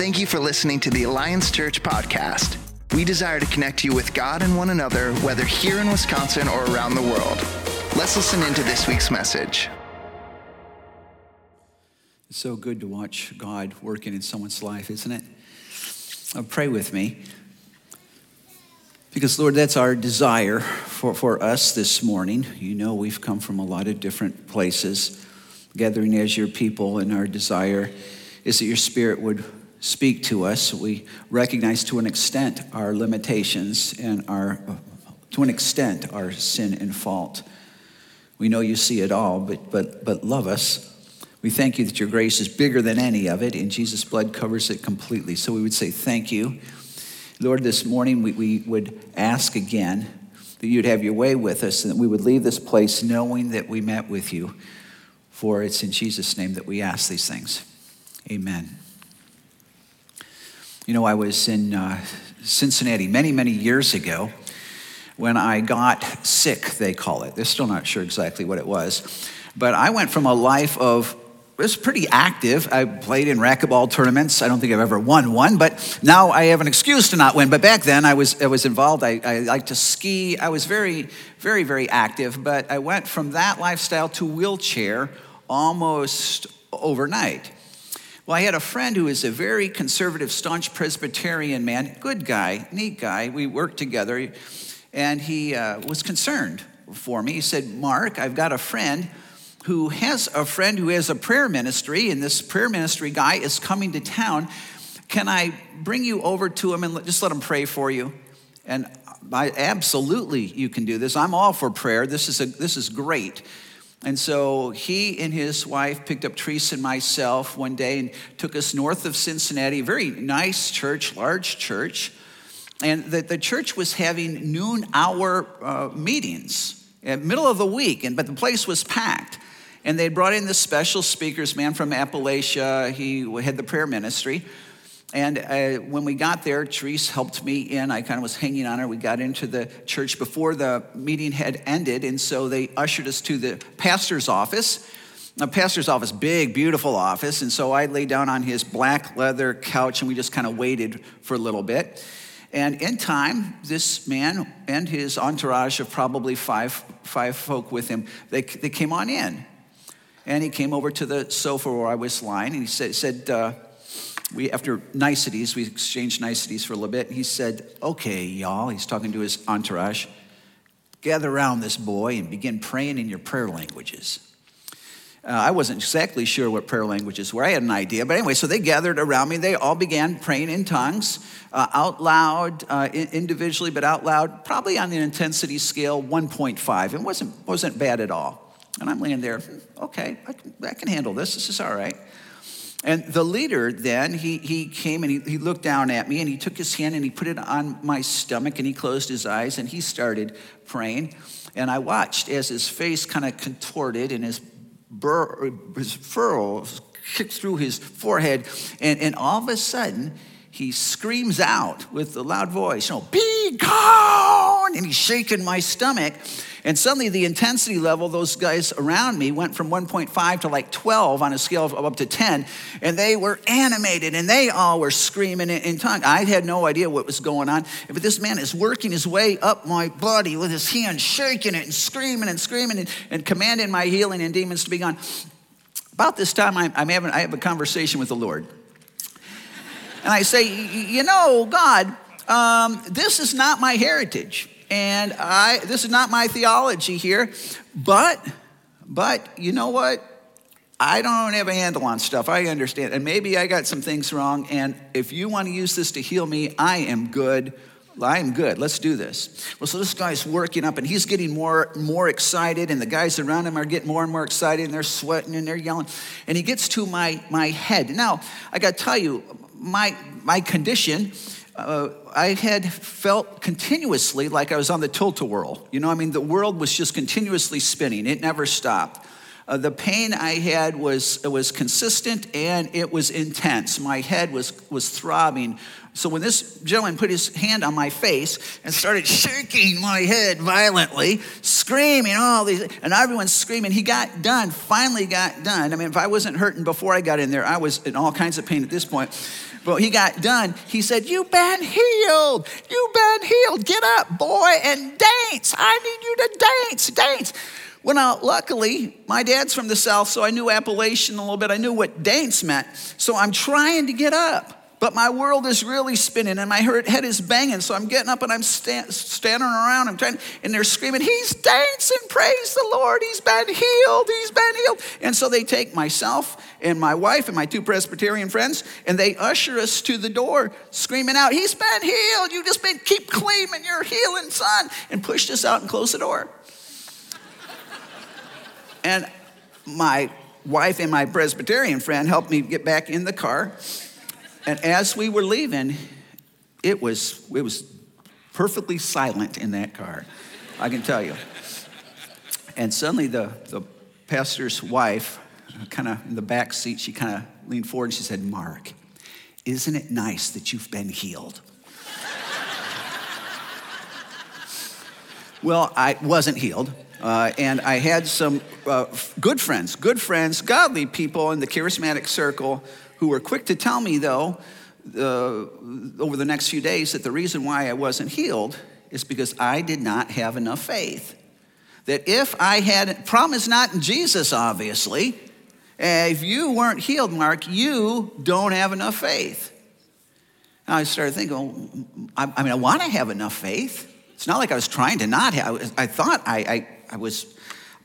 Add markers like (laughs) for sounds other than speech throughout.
Thank you for listening to the Alliance Church podcast. We desire to connect you with God and one another, whether here in Wisconsin or around the world. Let's listen into this week's message. It's so good to watch God working in someone's life, isn't it? Uh, pray with me. Because, Lord, that's our desire for, for us this morning. You know, we've come from a lot of different places, gathering as your people, and our desire is that your Spirit would speak to us. We recognize to an extent our limitations and our, to an extent, our sin and fault. We know you see it all, but, but, but love us. We thank you that your grace is bigger than any of it, and Jesus' blood covers it completely. So we would say thank you. Lord, this morning we, we would ask again that you'd have your way with us and that we would leave this place knowing that we met with you. For it's in Jesus' name that we ask these things. Amen. You know, I was in uh, Cincinnati many, many years ago when I got sick, they call it. They're still not sure exactly what it was. But I went from a life of it was pretty active. I played in racquetball tournaments. I don't think I've ever won one, but now I have an excuse to not win. But back then, I was, I was involved. I, I liked to ski. I was very, very, very active. But I went from that lifestyle to wheelchair almost overnight. Well, I had a friend who is a very conservative, staunch Presbyterian man, good guy, neat guy. We worked together, and he uh, was concerned for me. He said, Mark, I've got a friend who has a friend who has a prayer ministry, and this prayer ministry guy is coming to town. Can I bring you over to him and just let him pray for you? And I, absolutely, you can do this. I'm all for prayer. This is, a, this is great. And so he and his wife picked up Teresa and myself one day and took us north of Cincinnati, a very nice church, large church. And the, the church was having noon hour uh, meetings in middle of the week, and, but the place was packed. And they brought in this special speakers man from Appalachia. He had the prayer ministry. And uh, when we got there, Therese helped me in. I kind of was hanging on her. We got into the church before the meeting had ended. And so they ushered us to the pastor's office. The pastor's office, big, beautiful office. And so I lay down on his black leather couch and we just kind of waited for a little bit. And in time, this man and his entourage of probably five, five folk with him, they, they came on in. And he came over to the sofa where I was lying and he said, said uh, we, after niceties, we exchanged niceties for a little bit. And he said, Okay, y'all, he's talking to his entourage, gather around this boy and begin praying in your prayer languages. Uh, I wasn't exactly sure what prayer languages were. I had an idea. But anyway, so they gathered around me. They all began praying in tongues, uh, out loud, uh, individually, but out loud, probably on an intensity scale 1.5. It wasn't, wasn't bad at all. And I'm laying there, hmm, okay, I can, I can handle this. This is all right. And the leader then, he, he came and he, he looked down at me and he took his hand and he put it on my stomach and he closed his eyes and he started praying. And I watched as his face kind of contorted and his, bur- his kicked through his forehead. And, and all of a sudden, he screams out with a loud voice, you know, be gone! And he's shaking my stomach. And suddenly the intensity level, those guys around me went from 1.5 to like 12 on a scale of up to 10. And they were animated and they all were screaming in, in tongue. I had no idea what was going on. But this man is working his way up my body with his hand shaking it and screaming and screaming and, and commanding my healing and demons to be gone. About this time, I'm, I'm having, I have a conversation with the Lord. And I say, you know, God, um, this is not my heritage and I this is not my theology here, but but you know what? I don't have a handle on stuff. I understand. And maybe I got some things wrong. And if you want to use this to heal me, I am good. I am good. Let's do this. Well, so this guy's working up and he's getting more more excited, and the guys around him are getting more and more excited, and they're sweating and they're yelling. And he gets to my my head. Now, I gotta tell you, my my condition uh, I had felt continuously like I was on the tilt-a-whirl. You know, I mean, the world was just continuously spinning. It never stopped. Uh, the pain I had was, was consistent and it was intense. My head was, was throbbing. So when this gentleman put his hand on my face and started shaking my head violently, screaming all these, and everyone's screaming, he got done, finally got done. I mean, if I wasn't hurting before I got in there, I was in all kinds of pain at this point. But he got done, he said, You've been healed. You've been healed. Get up, boy, and dance. I need you to dance, dance. Well, now, luckily, my dad's from the South, so I knew Appalachian a little bit. I knew what dance meant. So I'm trying to get up but my world is really spinning and my head is banging. So I'm getting up and I'm stand, standing around. I'm trying, and they're screaming, He's dancing, praise the Lord. He's been healed, He's been healed. And so they take myself and my wife and my two Presbyterian friends and they usher us to the door, screaming out, He's been healed. You just been keep claiming your healing, son, and pushed us out and closed the door. and my wife and my Presbyterian friend helped me get back in the car. And as we were leaving, it was, it was perfectly silent in that car, I can tell you. And suddenly the, the pastor's wife, kind of in the back seat, she kind of leaned forward and she said, Mark, isn't it nice that you've been healed? well, I wasn't healed. Uh, and I had some uh, good friends, good friends, godly people in the charismatic circle who were quick to tell me, though, uh, over the next few days, that the reason why I wasn't healed is because I did not have enough faith. That if I had, problem is not in Jesus, obviously. If you weren't healed, Mark, you don't have enough faith. And I started thinking, well, I, I mean, I want to have enough faith. It's not like I was trying to not have. I thought I, I, I was,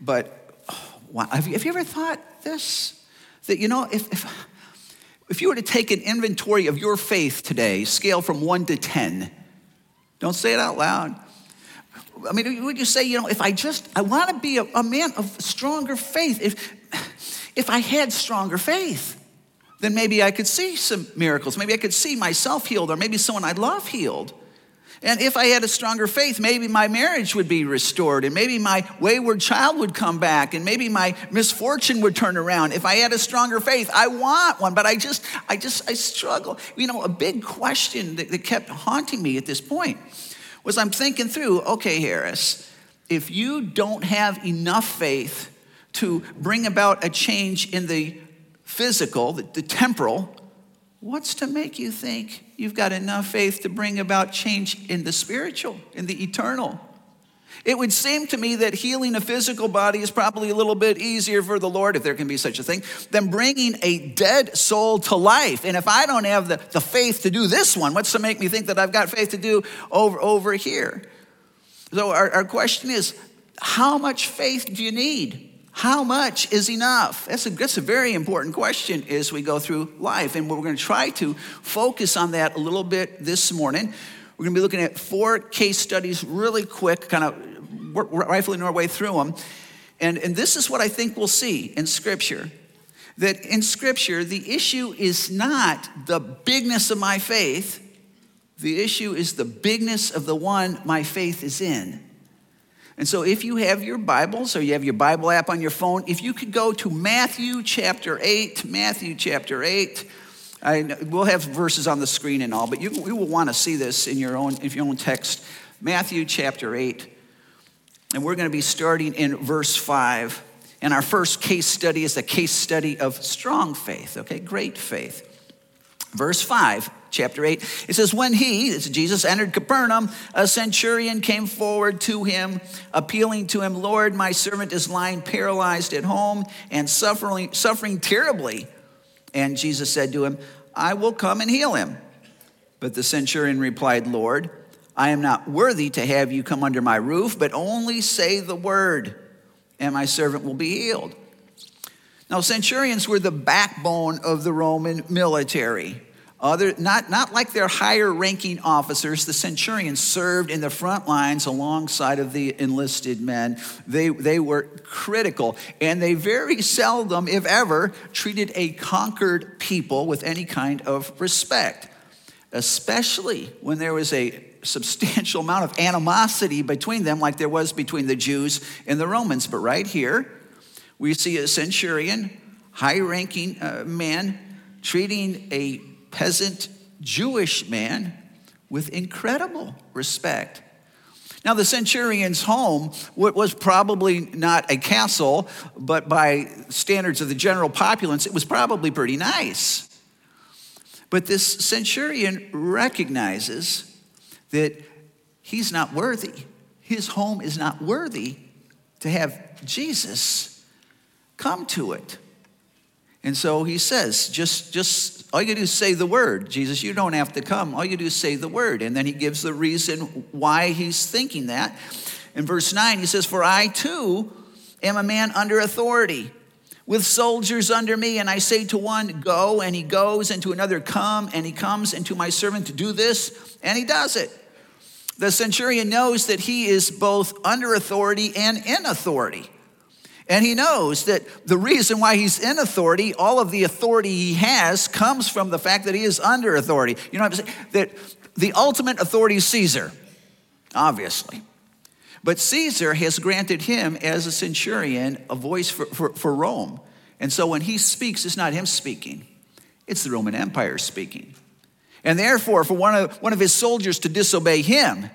but oh, have, you, have you ever thought this? That, you know, if, if if you were to take an inventory of your faith today, scale from one to 10, don't say it out loud. I mean, would you say, you know, if I just, I want to be a, a man of stronger faith. If, if I had stronger faith, then maybe I could see some miracles. Maybe I could see myself healed, or maybe someone I love healed. And if I had a stronger faith, maybe my marriage would be restored, and maybe my wayward child would come back, and maybe my misfortune would turn around. If I had a stronger faith, I want one, but I just, I just, I struggle. You know, a big question that, that kept haunting me at this point was I'm thinking through, okay, Harris, if you don't have enough faith to bring about a change in the physical, the, the temporal, what's to make you think you've got enough faith to bring about change in the spiritual, in the eternal. It would seem to me that healing a physical body is probably a little bit easier for the Lord, if there can be such a thing, than bringing a dead soul to life. And if I don't have the, the faith to do this one, what's to make me think that I've got faith to do over, over here? So, our, our question is how much faith do you need? How much is enough? That's a, that's a very important question as we go through life. And we're going to try to focus on that a little bit this morning. We're going to be looking at four case studies really quick, kind of rifling our way through them. And, and this is what I think we'll see in Scripture that in Scripture, the issue is not the bigness of my faith, the issue is the bigness of the one my faith is in. And so, if you have your Bibles or you have your Bible app on your phone, if you could go to Matthew chapter 8, Matthew chapter 8. I, we'll have verses on the screen and all, but you, you will want to see this in your own, in your own text. Matthew chapter 8. And we're going to be starting in verse 5. And our first case study is a case study of strong faith, okay? Great faith. Verse 5 chapter 8. It says, When he, it's Jesus, entered Capernaum, a centurion came forward to him, appealing to him, Lord, my servant is lying paralyzed at home and suffering, suffering terribly. And Jesus said to him, I will come and heal him. But the centurion replied, Lord, I am not worthy to have you come under my roof, but only say the word, and my servant will be healed. Now, centurions were the backbone of the Roman military. Other, not, not like their higher ranking officers, the centurions served in the front lines alongside of the enlisted men. They, they were critical, and they very seldom, if ever, treated a conquered people with any kind of respect, especially when there was a substantial amount of animosity between them, like there was between the Jews and the Romans. But right here, we see a centurion, high ranking uh, man, treating a peasant Jewish man with incredible respect. Now, the centurion's home was probably not a castle, but by standards of the general populace, it was probably pretty nice. But this centurion recognizes that he's not worthy. His home is not worthy to have Jesus come to it. And so he says, just, just all you do is say the word. Jesus, you don't have to come. All you do is say the word. And then he gives the reason why he's thinking that. In verse 9, he says, For I too am a man under authority, with soldiers under me. And I say to one, Go, and he goes, and to another, Come, and he comes, and to my servant to do this, and he does it. The centurion knows that he is both under authority and in authority. And he knows that the reason why he's in authority, all of the authority he has, comes from the fact that he is under authority. You know what I'm saying? That the ultimate authority is Caesar, obviously. But Caesar has granted him, as a centurion, a voice for, for, for Rome. And so when he speaks, it's not him speaking, it's the Roman Empire speaking. And therefore, for one of, one of his soldiers to disobey him,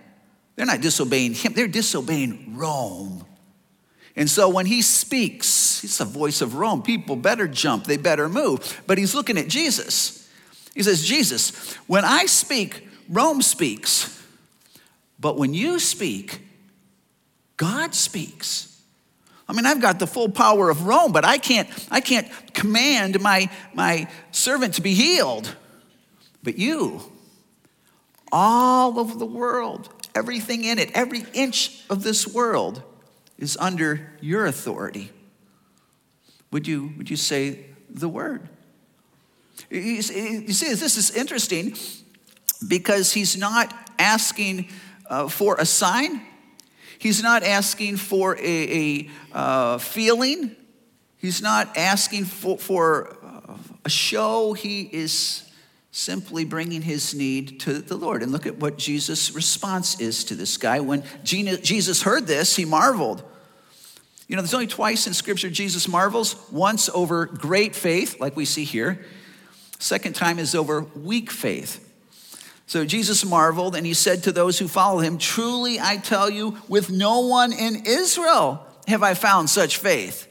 they're not disobeying him, they're disobeying Rome. And so when he speaks, it's the voice of Rome. People better jump, they better move. But he's looking at Jesus. He says, Jesus, when I speak, Rome speaks. But when you speak, God speaks. I mean, I've got the full power of Rome, but I can't, I can't command my, my servant to be healed. But you, all over the world, everything in it, every inch of this world, is under your authority. Would you, would you say the word? You see, this is interesting because he's not asking uh, for a sign, he's not asking for a, a uh, feeling, he's not asking for, for uh, a show. He is simply bringing his need to the Lord. And look at what Jesus' response is to this guy. When Jesus heard this, he marveled. You know, there's only twice in Scripture Jesus marvels once over great faith, like we see here. Second time is over weak faith. So Jesus marveled and he said to those who follow him, Truly I tell you, with no one in Israel have I found such faith.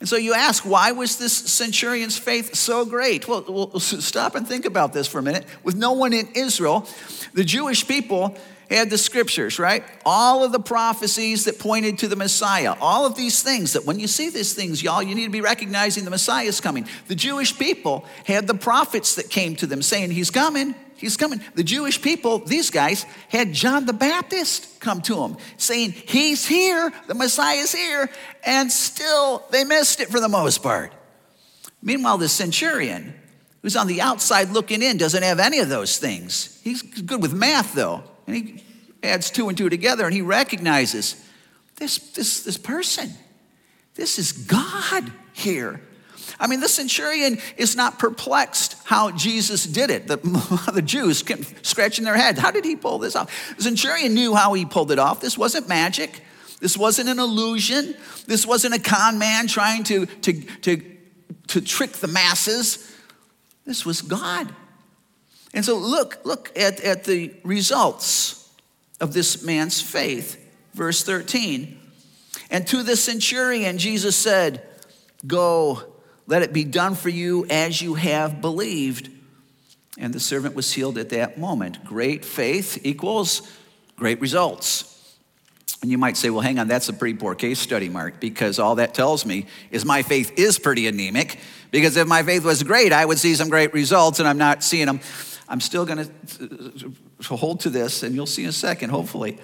And so you ask, why was this centurion's faith so great? Well, well, stop and think about this for a minute. With no one in Israel, the Jewish people had the scriptures, right? All of the prophecies that pointed to the Messiah, all of these things that when you see these things, y'all, you need to be recognizing the Messiah is coming. The Jewish people had the prophets that came to them saying, He's coming, He's coming. The Jewish people, these guys, had John the Baptist come to them saying, He's here, the Messiah is here, and still they missed it for the most part. Meanwhile, the centurion, who's on the outside looking in, doesn't have any of those things. He's good with math, though. And he adds two and two together and he recognizes this, this, this person, this is God here. I mean, the centurion is not perplexed how Jesus did it. The, (laughs) the Jews kept scratching their head. How did he pull this off? The centurion knew how he pulled it off. This wasn't magic. This wasn't an illusion. This wasn't a con man trying to, to, to, to trick the masses. This was God. And so look, look at, at the results of this man's faith. Verse 13. And to the centurion, Jesus said, Go, let it be done for you as you have believed. And the servant was healed at that moment. Great faith equals great results. And you might say, well, hang on, that's a pretty poor case study, Mark, because all that tells me is my faith is pretty anemic. Because if my faith was great, I would see some great results, and I'm not seeing them. I'm still going to uh, hold to this, and you'll see in a second, hopefully,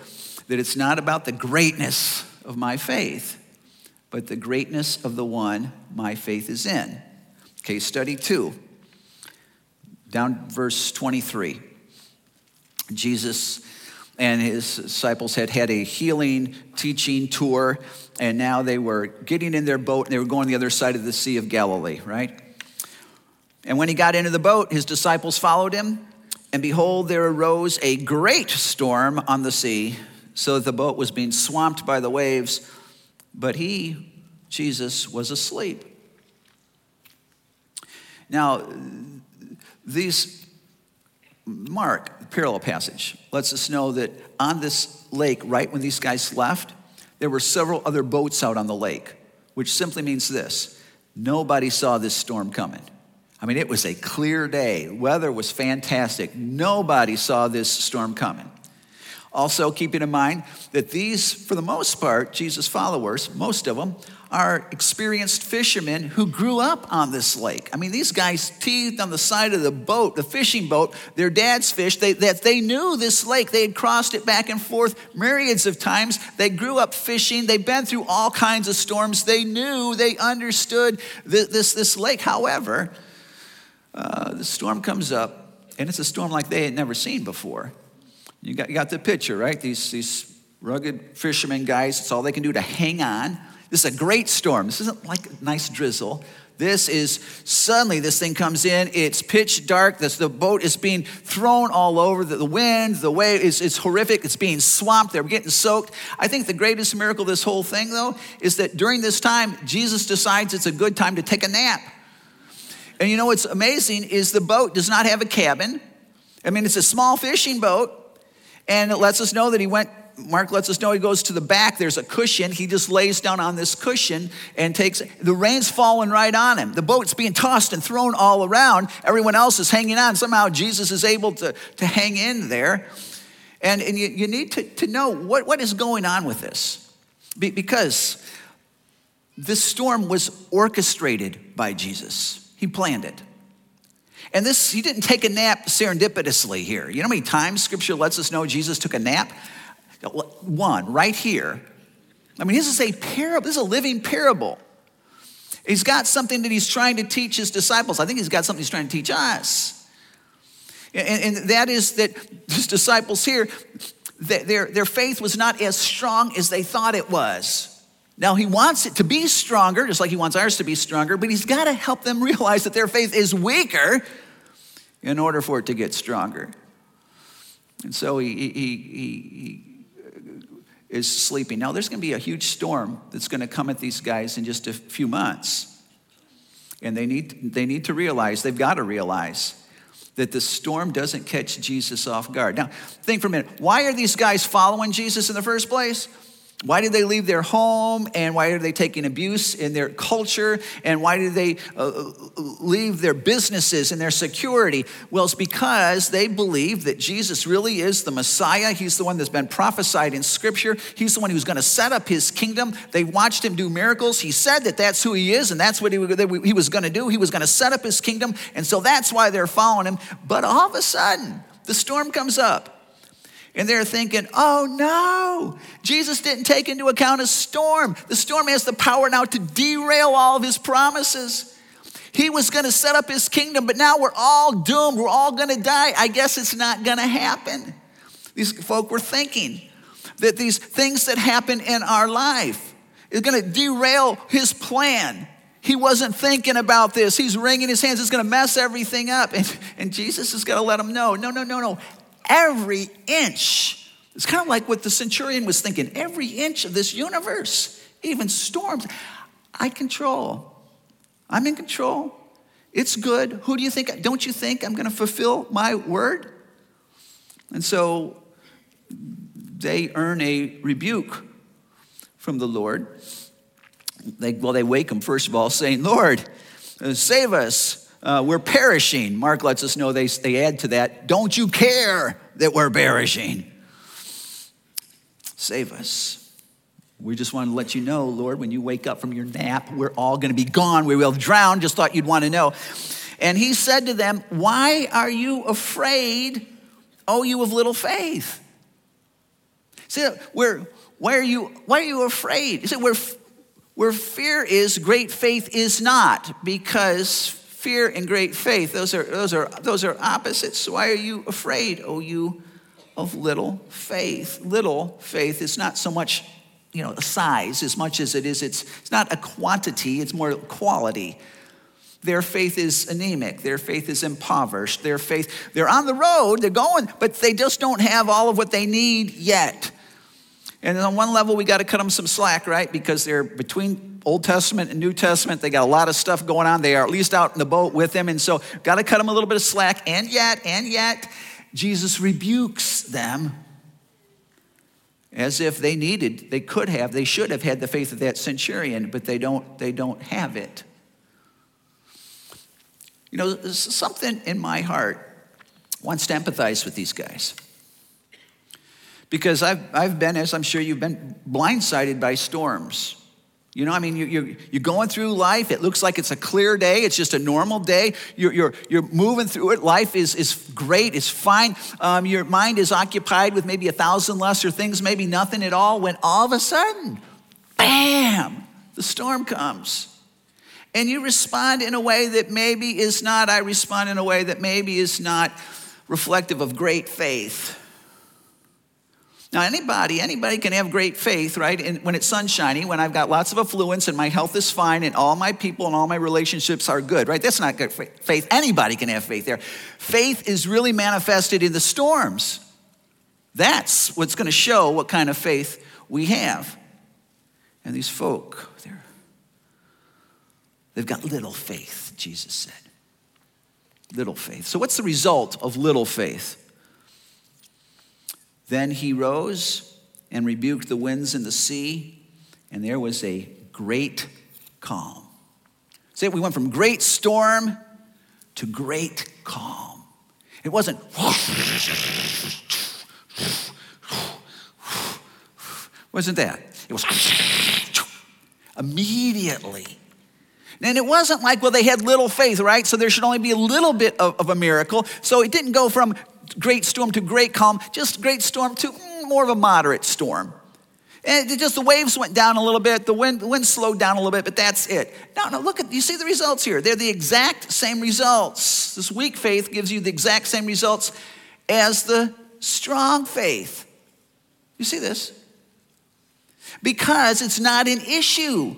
that it's not about the greatness of my faith, but the greatness of the one my faith is in. Case study two, down verse 23. Jesus and his disciples had had a healing teaching tour, and now they were getting in their boat and they were going the other side of the Sea of Galilee, right? And when he got into the boat, his disciples followed him. And behold, there arose a great storm on the sea, so that the boat was being swamped by the waves. But he, Jesus was asleep. Now, these Mark, parallel passage, lets us know that on this lake, right when these guys left, there were several other boats out on the lake, which simply means this nobody saw this storm coming. I mean, it was a clear day. Weather was fantastic. Nobody saw this storm coming. Also, keeping in mind that these, for the most part, Jesus' followers, most of them, are experienced fishermen who grew up on this lake. I mean, these guys teethed on the side of the boat, the fishing boat, their dad's fish, they, that they knew this lake. They had crossed it back and forth myriads of times. They grew up fishing. They've been through all kinds of storms. They knew, they understood this, this, this lake. However, uh, the storm comes up, and it's a storm like they had never seen before. You got, you got the picture, right? These, these rugged fishermen guys, it's all they can do to hang on. This is a great storm. This isn't like a nice drizzle. This is suddenly this thing comes in, it's pitch dark, this, the boat is being thrown all over, the, the wind, the wave is it's horrific, it's being swamped, they're getting soaked. I think the greatest miracle of this whole thing, though, is that during this time, Jesus decides it's a good time to take a nap. And you know what's amazing is the boat does not have a cabin. I mean, it's a small fishing boat. And it lets us know that he went, Mark lets us know he goes to the back. There's a cushion. He just lays down on this cushion and takes, the rain's falling right on him. The boat's being tossed and thrown all around. Everyone else is hanging on. Somehow Jesus is able to, to hang in there. And, and you, you need to, to know what, what is going on with this. Be, because this storm was orchestrated by Jesus, he planned it. And this, he didn't take a nap serendipitously here. You know how many times scripture lets us know Jesus took a nap? One, right here. I mean, this is a parable, this is a living parable. He's got something that he's trying to teach his disciples. I think he's got something he's trying to teach us. And, and that is that his disciples here, their, their faith was not as strong as they thought it was. Now, he wants it to be stronger, just like he wants ours to be stronger, but he's got to help them realize that their faith is weaker in order for it to get stronger. And so he, he, he, he is sleeping. Now, there's going to be a huge storm that's going to come at these guys in just a few months. And they need, they need to realize, they've got to realize that the storm doesn't catch Jesus off guard. Now, think for a minute. Why are these guys following Jesus in the first place? Why did they leave their home? And why are they taking abuse in their culture? And why did they uh, leave their businesses and their security? Well, it's because they believe that Jesus really is the Messiah. He's the one that's been prophesied in Scripture. He's the one who's going to set up his kingdom. They watched him do miracles. He said that that's who he is and that's what he, he was going to do. He was going to set up his kingdom. And so that's why they're following him. But all of a sudden, the storm comes up. And they're thinking, oh no, Jesus didn't take into account a storm. The storm has the power now to derail all of his promises. He was going to set up his kingdom, but now we're all doomed. We're all going to die. I guess it's not going to happen. These folk were thinking that these things that happen in our life is going to derail his plan. He wasn't thinking about this. He's wringing his hands. It's going to mess everything up. And, and Jesus is going to let him know no, no, no, no every inch. It's kind of like what the centurion was thinking every inch of this universe, even storms, I control. I'm in control. It's good. Who do you think? Don't you think I'm going to fulfill my word? And so they earn a rebuke from the Lord. They, well, they wake him, first of all, saying, Lord, save us uh, we're perishing. Mark lets us know they, they add to that, don't you care that we're perishing? Save us. We just want to let you know, Lord, when you wake up from your nap, we're all going to be gone. We will drown. Just thought you'd want to know. And he said to them, Why are you afraid, oh, you of little faith? See, where, why, are you, why are you afraid? He said, where, where fear is, great faith is not, because fear and great faith. Those are, those are, those are opposites. Why are you afraid, O you of little faith? Little faith is not so much, you know, size as much as it is, it's, it's not a quantity, it's more quality. Their faith is anemic. Their faith is impoverished. Their faith, they're on the road, they're going, but they just don't have all of what they need yet. And on one level, we got to cut them some slack, right? Because they're between Old Testament and New Testament. They got a lot of stuff going on. They are at least out in the boat with him. And so, got to cut them a little bit of slack. And yet, and yet, Jesus rebukes them as if they needed, they could have, they should have had the faith of that centurion, but they don't, they don't have it. You know, something in my heart wants to empathize with these guys. Because I've, I've been, as I'm sure you've been, blindsided by storms. You know, I mean, you're, you're going through life. It looks like it's a clear day. It's just a normal day. You're, you're, you're moving through it. Life is, is great. It's fine. Um, your mind is occupied with maybe a thousand lesser things, maybe nothing at all, when all of a sudden, bam, the storm comes. And you respond in a way that maybe is not, I respond in a way that maybe is not reflective of great faith. Now, anybody, anybody can have great faith, right? And when it's sunshiny, when I've got lots of affluence and my health is fine and all my people and all my relationships are good, right? That's not good faith. Anybody can have faith there. Faith is really manifested in the storms. That's what's going to show what kind of faith we have. And these folk, they're, they've got little faith, Jesus said. Little faith. So, what's the result of little faith? Then he rose and rebuked the winds and the sea, and there was a great calm. See, we went from great storm to great calm. It wasn't, wasn't that? It was immediately. And it wasn't like, well, they had little faith, right? So there should only be a little bit of, of a miracle. So it didn't go from great storm to great calm, just great storm to mm, more of a moderate storm. And just the waves went down a little bit, the wind, the wind slowed down a little bit, but that's it. No, no, look at, you see the results here. They're the exact same results. This weak faith gives you the exact same results as the strong faith. You see this? Because it's not an issue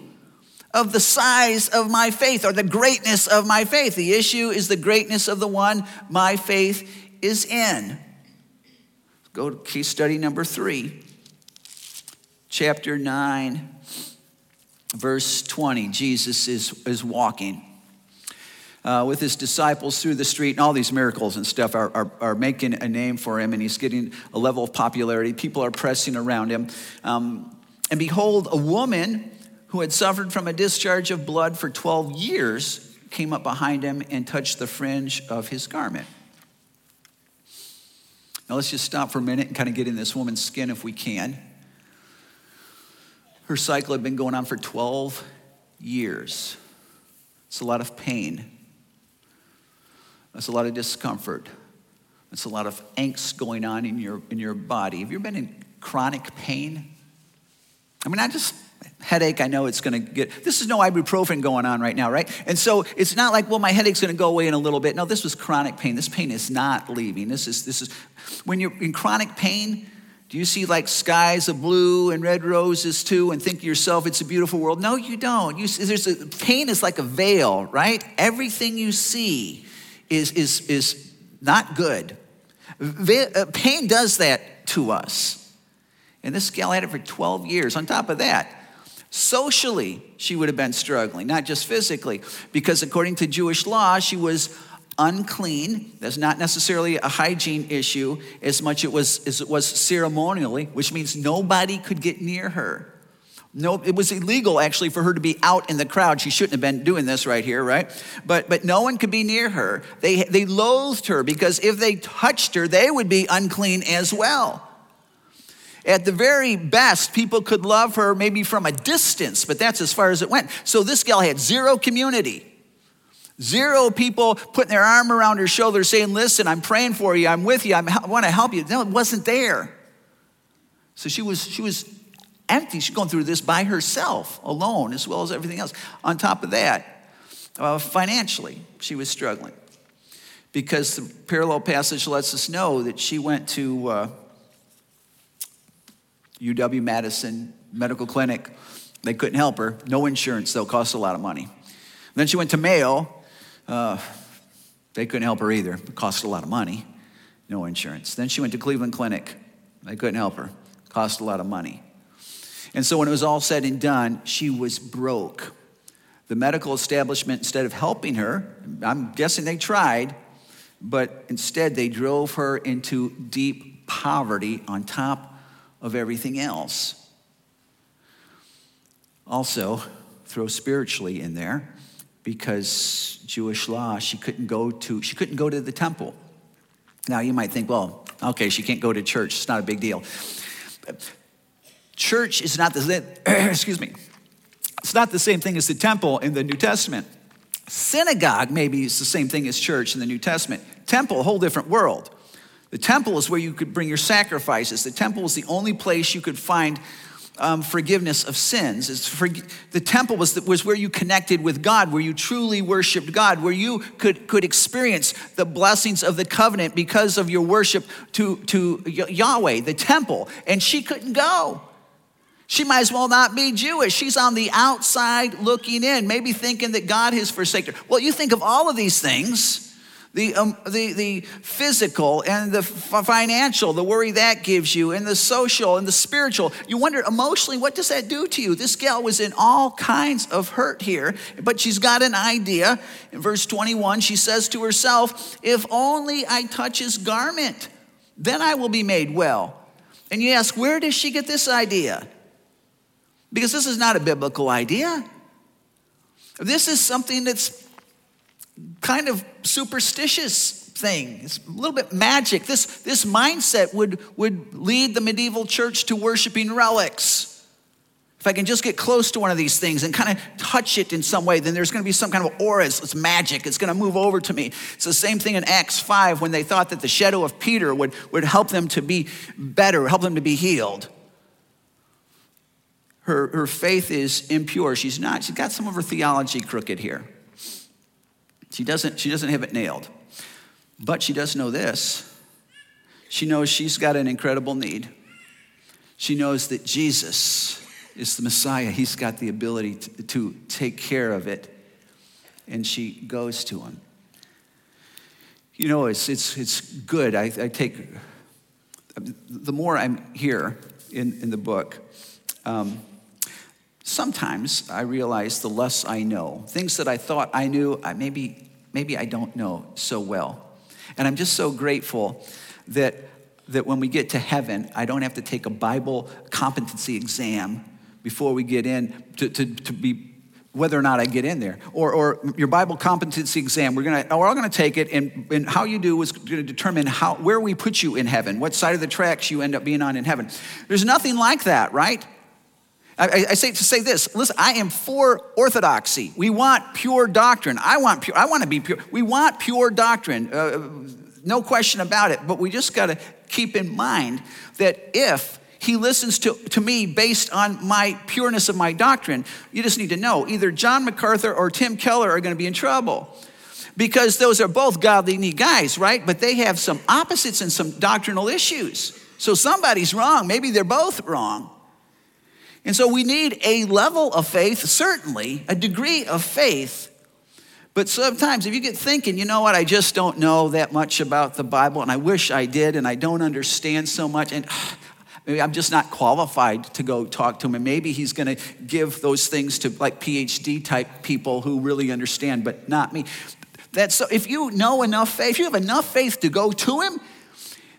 of the size of my faith or the greatness of my faith. The issue is the greatness of the one my faith is in. Go to case study number three, chapter 9, verse 20. Jesus is, is walking. Uh, with his disciples through the street, and all these miracles and stuff are, are, are, making a name for him, and he's getting a level of popularity. People are pressing around him. Um, and behold, a woman who had suffered from a discharge of blood for 12 years came up behind him and touched the fringe of his garment. Now let's just stop for a minute and kind of get in this woman's skin if we can. Her cycle had been going on for 12 years. It's a lot of pain. It's a lot of discomfort. It's a lot of angst going on in your, in your body. Have you ever been in chronic pain? I mean, I just headache, I know it's gonna get, this is no ibuprofen going on right now, right? And so it's not like, well, my headache's gonna go away in a little bit. No, this was chronic pain. This pain is not leaving. This is, this is, when you're in chronic pain, do you see like skies of blue and red roses too and think to yourself it's a beautiful world? No, you don't. You, there's a, pain is like a veil, right? Everything you see is, is, is not good. Uh, pain does that to us. And this gal had it for 12 years. On top of that, Socially, she would have been struggling, not just physically, because according to Jewish law, she was unclean. That's not necessarily a hygiene issue as much it was, as it was ceremonially, which means nobody could get near her. No, it was illegal actually for her to be out in the crowd. She shouldn't have been doing this right here, right? But but no one could be near her. They they loathed her because if they touched her, they would be unclean as well. At the very best, people could love her maybe from a distance, but that's as far as it went. So this gal had zero community. Zero people putting their arm around her shoulder saying, Listen, I'm praying for you, I'm with you, I'm, i want to help you. No, it wasn't there. So she was, she was empty. She's going through this by herself, alone, as well as everything else. On top of that, uh, financially, she was struggling because the parallel passage lets us know that she went to. Uh, UW Madison Medical Clinic. They couldn't help her. No insurance, though, cost a lot of money. Then she went to Mayo. Uh, they couldn't help her either. It cost a lot of money. No insurance. Then she went to Cleveland Clinic. They couldn't help her. Cost a lot of money. And so when it was all said and done, she was broke. The medical establishment, instead of helping her, I'm guessing they tried, but instead they drove her into deep poverty on top of everything else. Also, throw spiritually in there because Jewish law, she couldn't go to she couldn't go to the temple. Now you might think, well, okay, she can't go to church. It's not a big deal. Church is not the (clears throat) excuse me. It's not the same thing as the temple in the New Testament. Synagogue maybe is the same thing as church in the New Testament. Temple, whole different world. The temple is where you could bring your sacrifices. The temple was the only place you could find um, forgiveness of sins. For, the temple was, the, was where you connected with God, where you truly worshiped God, where you could, could experience the blessings of the covenant because of your worship to, to Yahweh, the temple. And she couldn't go. She might as well not be Jewish. She's on the outside looking in, maybe thinking that God has forsaken her. Well, you think of all of these things the, um, the, the physical and the financial, the worry that gives you, and the social and the spiritual. You wonder emotionally, what does that do to you? This gal was in all kinds of hurt here, but she's got an idea. In verse 21, she says to herself, If only I touch his garment, then I will be made well. And you ask, where does she get this idea? Because this is not a biblical idea. This is something that's kind of superstitious thing. It's a little bit magic. This, this mindset would, would lead the medieval church to worshiping relics. If I can just get close to one of these things and kind of touch it in some way, then there's going to be some kind of aura. It's, it's magic. It's going to move over to me. It's the same thing in Acts 5 when they thought that the shadow of Peter would, would help them to be better, help them to be healed. Her, her faith is impure. She's not, she's got some of her theology crooked here. She doesn't, she doesn't have it nailed. But she does know this. She knows she's got an incredible need. She knows that Jesus is the Messiah. He's got the ability to, to take care of it. And she goes to him. You know, it's, it's, it's good. I, I take, the more I'm here in, in the book, um, sometimes I realize the less I know. Things that I thought I knew, I maybe maybe I don't know so well. And I'm just so grateful that, that when we get to heaven, I don't have to take a Bible competency exam before we get in to, to, to be whether or not I get in there. Or, or your Bible competency exam, we're, gonna, we're all gonna take it, and, and how you do is gonna determine how, where we put you in heaven, what side of the tracks you end up being on in heaven. There's nothing like that, right? I, I, say to say this listen i am for orthodoxy. We want pure doctrine. I want pure i want to be pure. We want pure doctrine uh, no question about it. But we just got to keep in mind that if he listens to, to me based on my pureness of my doctrine you just need to know either john macarthur or tim keller are going to be in trouble. Because those are both godly guys right? But they have some opposites and some doctrinal issues. So somebody's wrong. Maybe they're both wrong and so we need a level of faith, certainly, a degree of faith. But sometimes if you get thinking, you know what, I just don't know that much about the Bible, and I wish I did, and I don't understand so much, and (sighs) maybe I'm just not qualified to go talk to him, and maybe he's gonna give those things to like PhD type people who really understand, but not me. That's so if you know enough faith, if you have enough faith to go to him,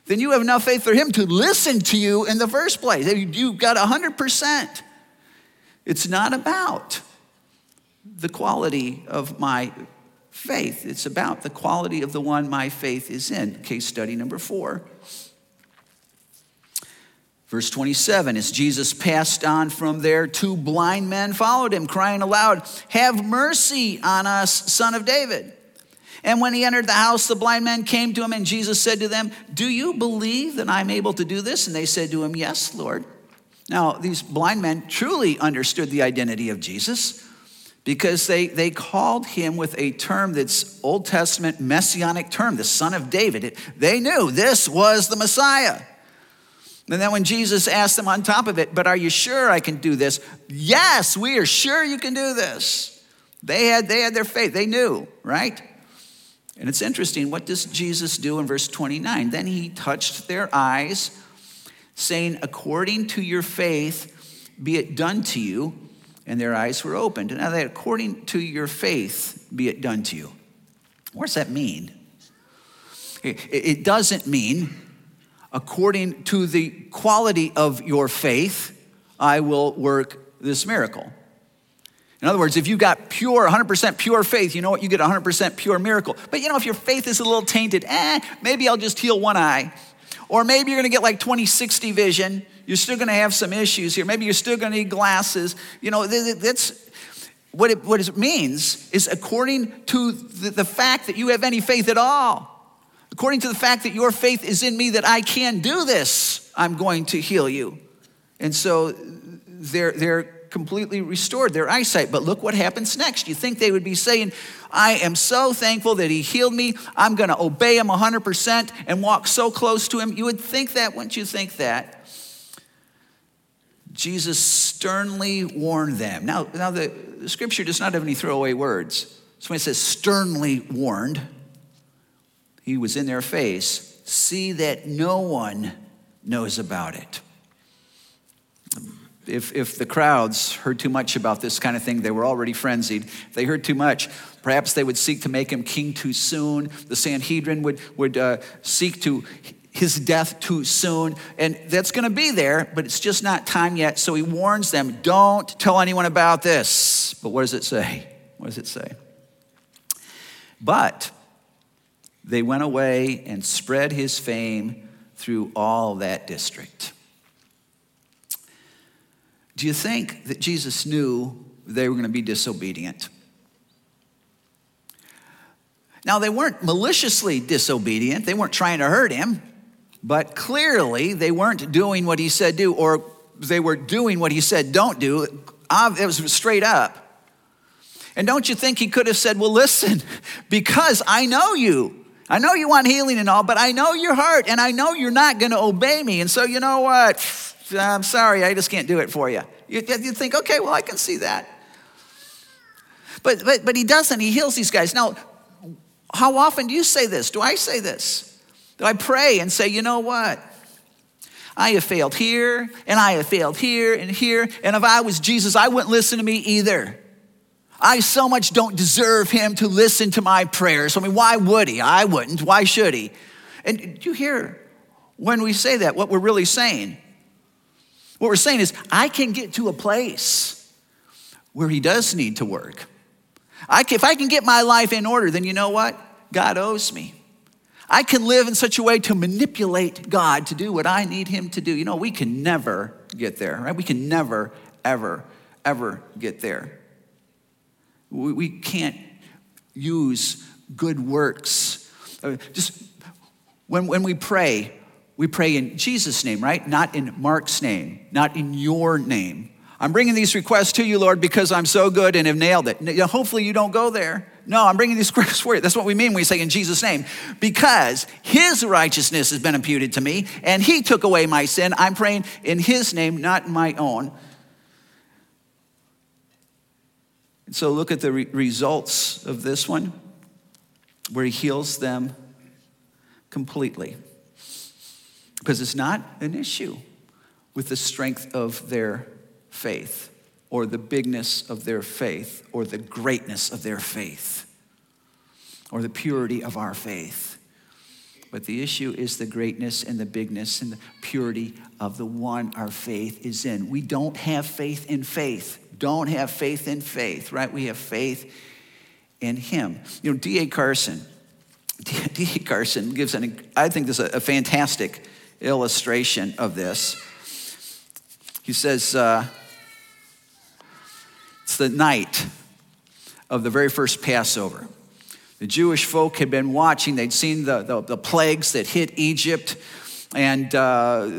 then you have enough faith for him to listen to you in the first place. You've got 100%. It's not about the quality of my faith, it's about the quality of the one my faith is in. Case study number four. Verse 27 As Jesus passed on from there, two blind men followed him, crying aloud, Have mercy on us, son of David. And when he entered the house, the blind men came to him, and Jesus said to them, Do you believe that I'm able to do this? And they said to him, Yes, Lord. Now, these blind men truly understood the identity of Jesus because they, they called him with a term that's Old Testament messianic term, the son of David. It, they knew this was the Messiah. And then when Jesus asked them on top of it, but are you sure I can do this? Yes, we are sure you can do this. They had, they had their faith. They knew, right? And it's interesting, what does Jesus do in verse 29? Then he touched their eyes, saying, According to your faith, be it done to you. And their eyes were opened. And now, that according to your faith, be it done to you. What does that mean? It doesn't mean, according to the quality of your faith, I will work this miracle. In other words, if you got pure, 100% pure faith, you know what? You get 100% pure miracle. But you know, if your faith is a little tainted, eh, maybe I'll just heal one eye. Or maybe you're gonna get like 2060 vision. You're still gonna have some issues here. Maybe you're still gonna need glasses. You know, that's what it, what it means is according to the, the fact that you have any faith at all. According to the fact that your faith is in me that I can do this, I'm going to heal you. And so they're, they're completely restored, their eyesight. But look what happens next. You think they would be saying, I am so thankful that he healed me. I'm going to obey him 100% and walk so close to him. You would think that, wouldn't you think that? Jesus sternly warned them. Now, now the, the scripture does not have any throwaway words. So when it says sternly warned, he was in their face. See that no one knows about it if, if the crowds heard too much about this kind of thing, they were already frenzied. If they heard too much, perhaps they would seek to make him king too soon. The Sanhedrin would, would uh, seek to his death too soon. And that's going to be there, but it's just not time yet. So he warns them don't tell anyone about this. But what does it say? What does it say? But they went away and spread his fame through all that district. Do you think that Jesus knew they were going to be disobedient? Now, they weren't maliciously disobedient, they weren't trying to hurt him, but clearly they weren't doing what he said do, or they were doing what he said don't do. It was straight up. And don't you think he could have said, Well, listen, (laughs) because I know you. I know you want healing and all, but I know your heart, and I know you're not going to obey me. And so, you know what? I'm sorry, I just can't do it for you. You, you think, okay, well, I can see that. But, but, but he doesn't. He heals these guys. Now, how often do you say this? Do I say this? Do I pray and say, you know what? I have failed here, and I have failed here and here. And if I was Jesus, I wouldn't listen to me either. I so much don't deserve him to listen to my prayers. I mean, why would he? I wouldn't. Why should he? And do you hear when we say that, what we're really saying? What we're saying is, I can get to a place where he does need to work. I can, if I can get my life in order, then you know what? God owes me. I can live in such a way to manipulate God to do what I need him to do. You know, we can never get there, right? We can never, ever, ever get there. We, we can't use good works. Uh, just when, when we pray, we pray in Jesus' name, right? Not in Mark's name, not in your name. I'm bringing these requests to you, Lord, because I'm so good and have nailed it. Hopefully, you don't go there. No, I'm bringing these (laughs) requests for you. That's what we mean when we say in Jesus' name. Because his righteousness has been imputed to me and he took away my sin. I'm praying in his name, not in my own. And so look at the re- results of this one, where he heals them completely because it's not an issue with the strength of their faith or the bigness of their faith or the greatness of their faith or the purity of our faith. But the issue is the greatness and the bigness and the purity of the one our faith is in. We don't have faith in faith. Don't have faith in faith, right? We have faith in Him. You know, D.A. Carson, (laughs) D.A. Carson gives an, I think this is a fantastic illustration of this. He says, uh, It's the night of the very first Passover. The Jewish folk had been watching, they'd seen the, the, the plagues that hit Egypt. And uh,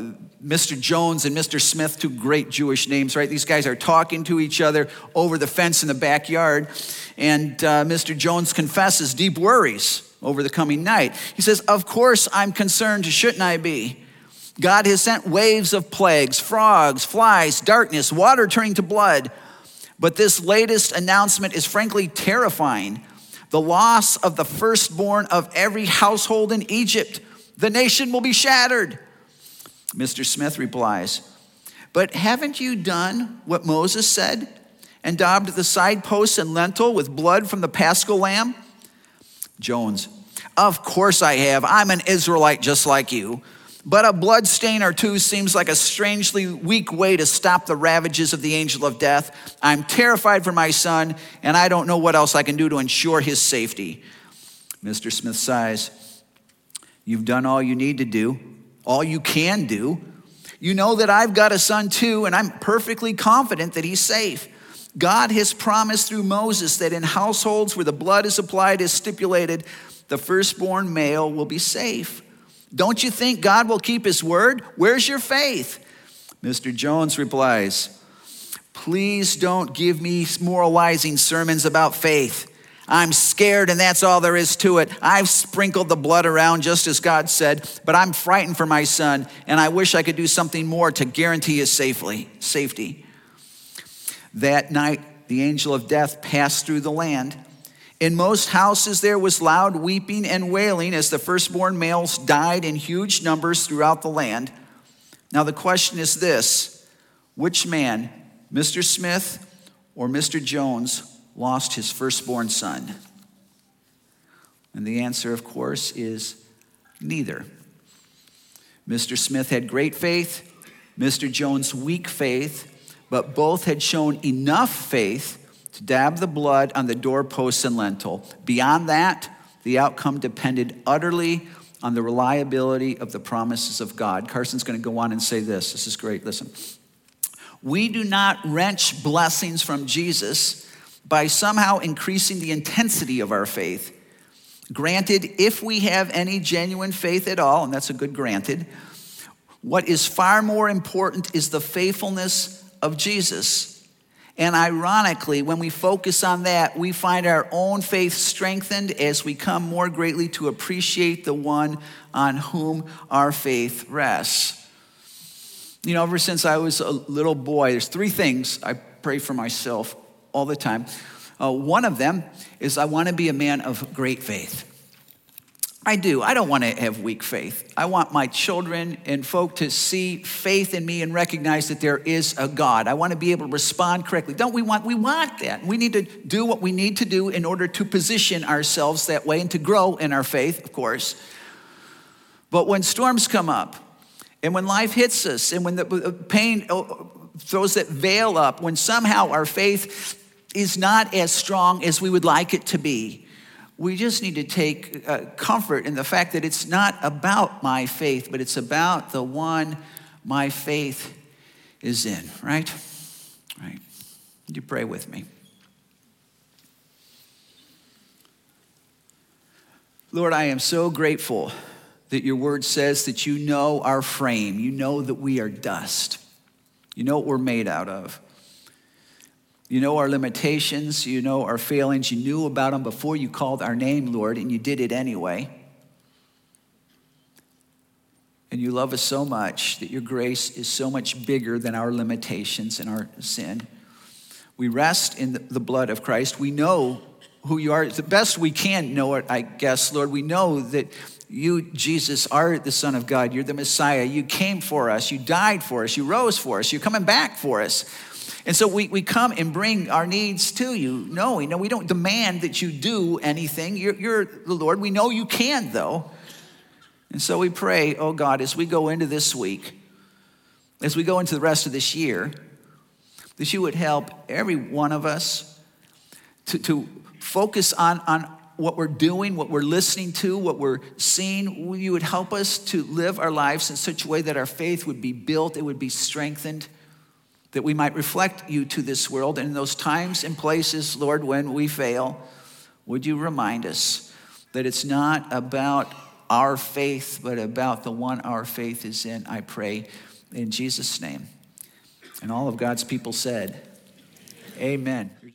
Mr. Jones and Mr. Smith, two great Jewish names, right? These guys are talking to each other over the fence in the backyard. And uh, Mr. Jones confesses deep worries over the coming night. He says, Of course, I'm concerned, shouldn't I be? God has sent waves of plagues, frogs, flies, darkness, water turning to blood. But this latest announcement is frankly terrifying. The loss of the firstborn of every household in Egypt. The nation will be shattered. Mr. Smith replies, But haven't you done what Moses said and daubed the side posts and lintel with blood from the paschal lamb? Jones, of course I have. I'm an Israelite just like you. But a blood stain or two seems like a strangely weak way to stop the ravages of the angel of death. I'm terrified for my son, and I don't know what else I can do to ensure his safety. Mr. Smith sighs. You've done all you need to do, all you can do. You know that I've got a son too, and I'm perfectly confident that he's safe. God has promised through Moses that in households where the blood is applied as stipulated, the firstborn male will be safe. Don't you think God will keep his word? Where's your faith? Mr. Jones replies, Please don't give me moralizing sermons about faith. I'm scared, and that's all there is to it. I've sprinkled the blood around just as God said, but I'm frightened for my son, and I wish I could do something more to guarantee his safely, safety. That night, the angel of death passed through the land. In most houses, there was loud weeping and wailing as the firstborn males died in huge numbers throughout the land. Now, the question is this which man, Mr. Smith or Mr. Jones, lost his firstborn son? And the answer, of course, is neither. Mr. Smith had great faith, Mr. Jones, weak faith, but both had shown enough faith to dab the blood on the doorposts and lintel. Beyond that, the outcome depended utterly on the reliability of the promises of God. Carson's going to go on and say this. This is great. Listen. We do not wrench blessings from Jesus by somehow increasing the intensity of our faith. Granted, if we have any genuine faith at all, and that's a good granted, what is far more important is the faithfulness of Jesus. And ironically, when we focus on that, we find our own faith strengthened as we come more greatly to appreciate the one on whom our faith rests. You know, ever since I was a little boy, there's three things I pray for myself all the time. Uh, one of them is I want to be a man of great faith. I do. I don't want to have weak faith. I want my children and folk to see faith in me and recognize that there is a God. I want to be able to respond correctly. Don't we want we want that. We need to do what we need to do in order to position ourselves that way and to grow in our faith, of course. But when storms come up and when life hits us and when the uh, pain oh, throws that veil up, when somehow our faith is not as strong as we would like it to be, we just need to take uh, comfort in the fact that it's not about my faith, but it's about the one my faith is in, right? Right. Would you pray with me? Lord, I am so grateful that your word says that you know our frame. You know that we are dust. You know what we're made out of. You know our limitations, you know our failings. You knew about them before you called our name, Lord, and you did it anyway. And you love us so much that your grace is so much bigger than our limitations and our sin. We rest in the blood of Christ. We know who you are. the best we can know it, I guess, Lord. We know that you, Jesus, are the Son of God. You're the Messiah. You came for us. You died for us. You rose for us. You're coming back for us. And so we, we come and bring our needs to you, knowing, no, we don't demand that you do anything. You're, you're the Lord. We know you can, though. And so we pray, oh God, as we go into this week, as we go into the rest of this year, that you would help every one of us to, to focus on, on what we're doing, what we're listening to, what we're seeing. You would help us to live our lives in such a way that our faith would be built, it would be strengthened that we might reflect you to this world. And in those times and places, Lord, when we fail, would you remind us that it's not about our faith, but about the one our faith is in, I pray in Jesus' name. And all of God's people said, Amen.